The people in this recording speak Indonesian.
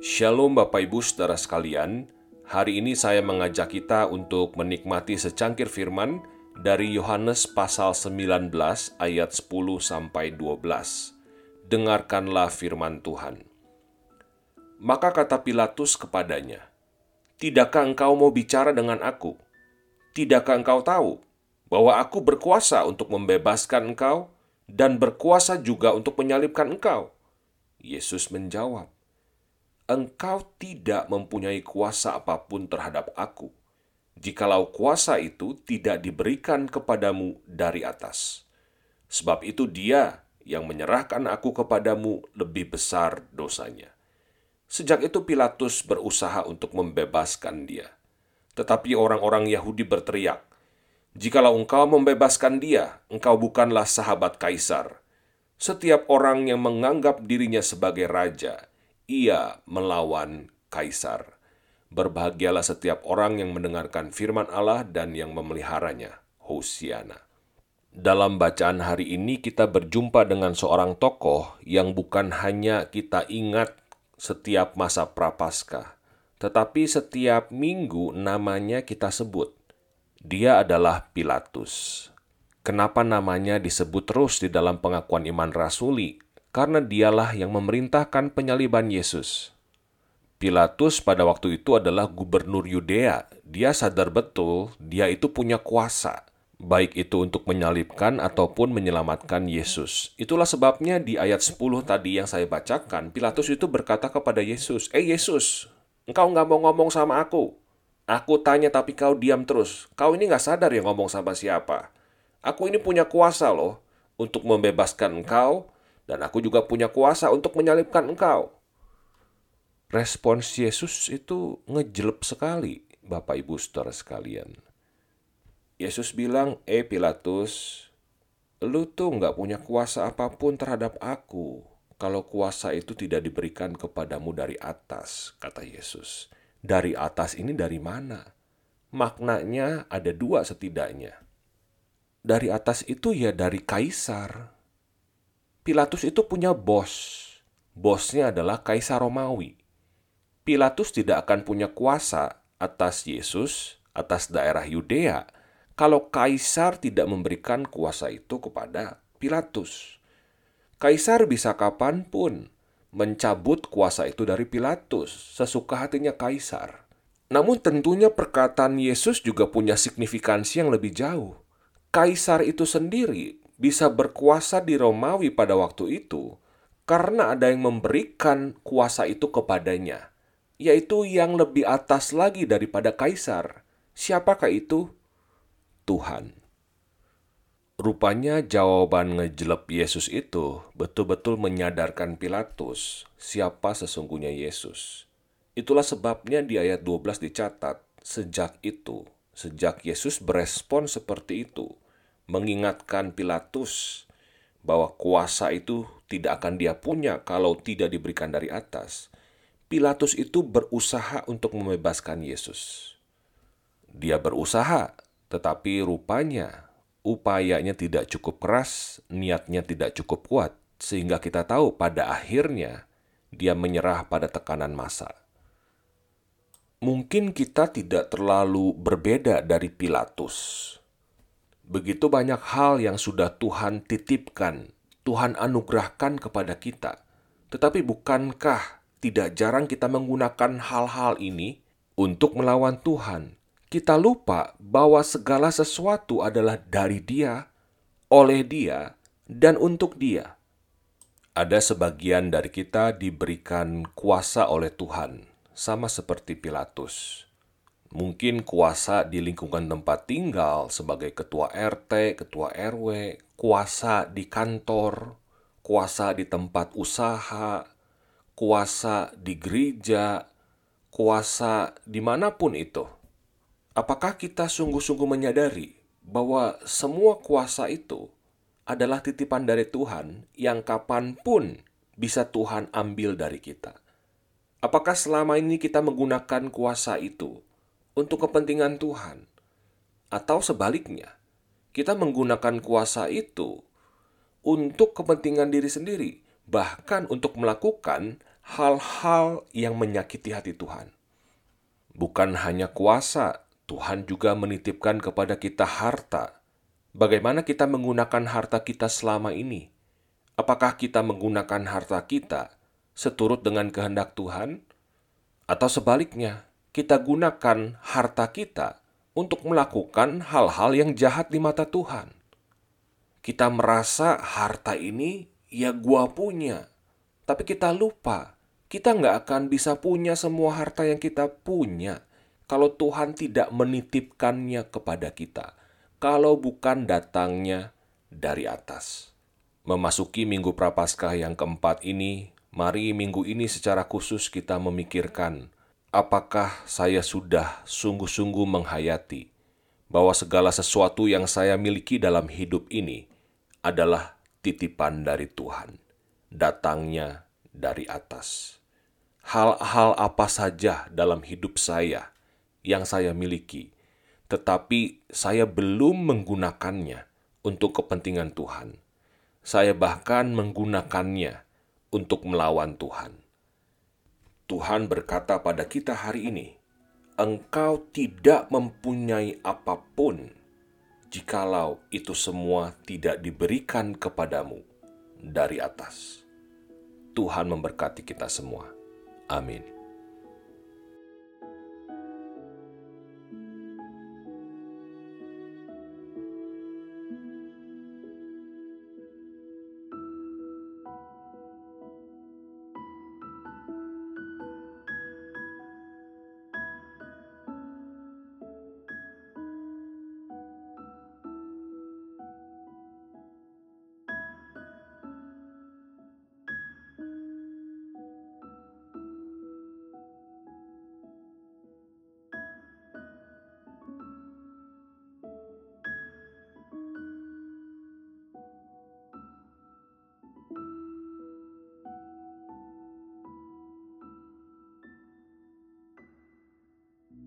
Shalom Bapak Ibu Saudara sekalian, hari ini saya mengajak kita untuk menikmati secangkir firman dari Yohanes pasal 19 ayat 10 sampai 12. Dengarkanlah firman Tuhan. Maka kata Pilatus kepadanya, Tidakkah engkau mau bicara dengan aku? Tidakkah engkau tahu bahwa aku berkuasa untuk membebaskan engkau dan berkuasa juga untuk menyalibkan engkau? Yesus menjawab, engkau tidak mempunyai kuasa apa pun terhadap aku, jikalau kuasa itu tidak diberikan kepadamu dari atas. Sebab itu dia yang menyerahkan aku kepadamu lebih besar dosanya. Sejak itu Pilatus berusaha untuk membebaskan dia. Tetapi orang-orang Yahudi berteriak, Jikalau engkau membebaskan dia, engkau bukanlah sahabat kaisar. Setiap orang yang menganggap dirinya sebagai raja, ia melawan kaisar. Berbahagialah setiap orang yang mendengarkan firman Allah dan yang memeliharanya. Hosiana. Dalam bacaan hari ini kita berjumpa dengan seorang tokoh yang bukan hanya kita ingat setiap masa prapaskah, tetapi setiap minggu namanya kita sebut. Dia adalah Pilatus. Kenapa namanya disebut terus di dalam pengakuan iman rasuli? karena dialah yang memerintahkan penyaliban Yesus. Pilatus pada waktu itu adalah gubernur Yudea. Dia sadar betul dia itu punya kuasa, baik itu untuk menyalibkan ataupun menyelamatkan Yesus. Itulah sebabnya di ayat 10 tadi yang saya bacakan, Pilatus itu berkata kepada Yesus, Eh Yesus, engkau nggak mau ngomong sama aku. Aku tanya tapi kau diam terus. Kau ini nggak sadar ya ngomong sama siapa. Aku ini punya kuasa loh untuk membebaskan engkau dan aku juga punya kuasa untuk menyalibkan engkau. Respons Yesus itu ngejelep sekali, Bapak Ibu Saudara sekalian. Yesus bilang, eh Pilatus, lu tuh nggak punya kuasa apa pun terhadap aku kalau kuasa itu tidak diberikan kepadamu dari atas, kata Yesus. Dari atas ini dari mana? Maknanya ada dua setidaknya. Dari atas itu ya dari kaisar, Pilatus itu punya bos. Bosnya adalah Kaisar Romawi. Pilatus tidak akan punya kuasa atas Yesus, atas daerah Yudea, kalau Kaisar tidak memberikan kuasa itu kepada Pilatus. Kaisar bisa kapan pun mencabut kuasa itu dari Pilatus, sesuka hatinya Kaisar. Namun tentunya perkataan Yesus juga punya signifikansi yang lebih jauh. Kaisar itu sendiri bisa berkuasa di Romawi pada waktu itu karena ada yang memberikan kuasa itu kepadanya, yaitu yang lebih atas lagi daripada kaisar. Siapakah itu? Tuhan. Rupanya jawaban ngejelep Yesus itu betul-betul menyadarkan Pilatus siapa sesungguhnya Yesus. Itulah sebabnya di ayat 12 dicatat, sejak itu, sejak Yesus berespon seperti itu, mengingatkan Pilatus bahwa kuasa itu tidak akan dia punya kalau tidak diberikan dari atas. Pilatus itu berusaha untuk membebaskan Yesus. Dia berusaha, tetapi rupanya upayanya tidak cukup keras, niatnya tidak cukup kuat, sehingga kita tahu pada akhirnya dia menyerah pada tekanan massa. Mungkin kita tidak terlalu berbeda dari Pilatus Begitu banyak hal yang sudah Tuhan titipkan, Tuhan anugerahkan kepada kita. Tetapi bukankah tidak jarang kita menggunakan hal-hal ini untuk melawan Tuhan? Kita lupa bahwa segala sesuatu adalah dari Dia, oleh Dia, dan untuk Dia. Ada sebagian dari kita diberikan kuasa oleh Tuhan, sama seperti Pilatus mungkin kuasa di lingkungan tempat tinggal sebagai ketua RT, ketua RW, kuasa di kantor, kuasa di tempat usaha, kuasa di gereja, kuasa di mana pun itu. Apakah kita sungguh-sungguh menyadari bahwa semua kuasa itu adalah titipan dari Tuhan yang kapan pun bisa Tuhan ambil dari kita? Apakah selama ini kita menggunakan kuasa itu untuk kepentingan Tuhan, atau sebaliknya, kita menggunakan kuasa itu untuk kepentingan diri sendiri, bahkan untuk melakukan hal-hal yang menyakiti hati Tuhan. Bukan hanya kuasa, Tuhan juga menitipkan kepada kita harta. Bagaimana kita menggunakan harta kita selama ini? Apakah kita menggunakan harta kita seturut dengan kehendak Tuhan, atau sebaliknya, kita gunakan harta kita untuk melakukan hal-hal yang jahat di mata Tuhan? Kita merasa harta ini ya gua punya, tapi kita lupa kita nggak akan bisa punya semua harta yang kita punya kalau Tuhan tidak menitipkannya kepada kita, kalau bukan datangnya dari atas. Memasuki Minggu Prapaskah yang keempat ini, mari minggu ini secara khusus kita memikirkan apakah saya sudah sungguh-sungguh menghayati bahwa segala sesuatu yang saya miliki dalam hidup ini adalah titipan dari Tuhan, datangnya dari atas hal-hal apa saja dalam hidup saya yang saya miliki, tetapi saya belum menggunakannya untuk kepentingan Tuhan. Saya bahkan menggunakannya untuk melawan Tuhan. Tuhan berkata pada kita hari ini, "Engkau tidak mempunyai apa pun jikalau itu semua tidak diberikan kepadamu dari atas." Tuhan memberkati kita semua. Amin.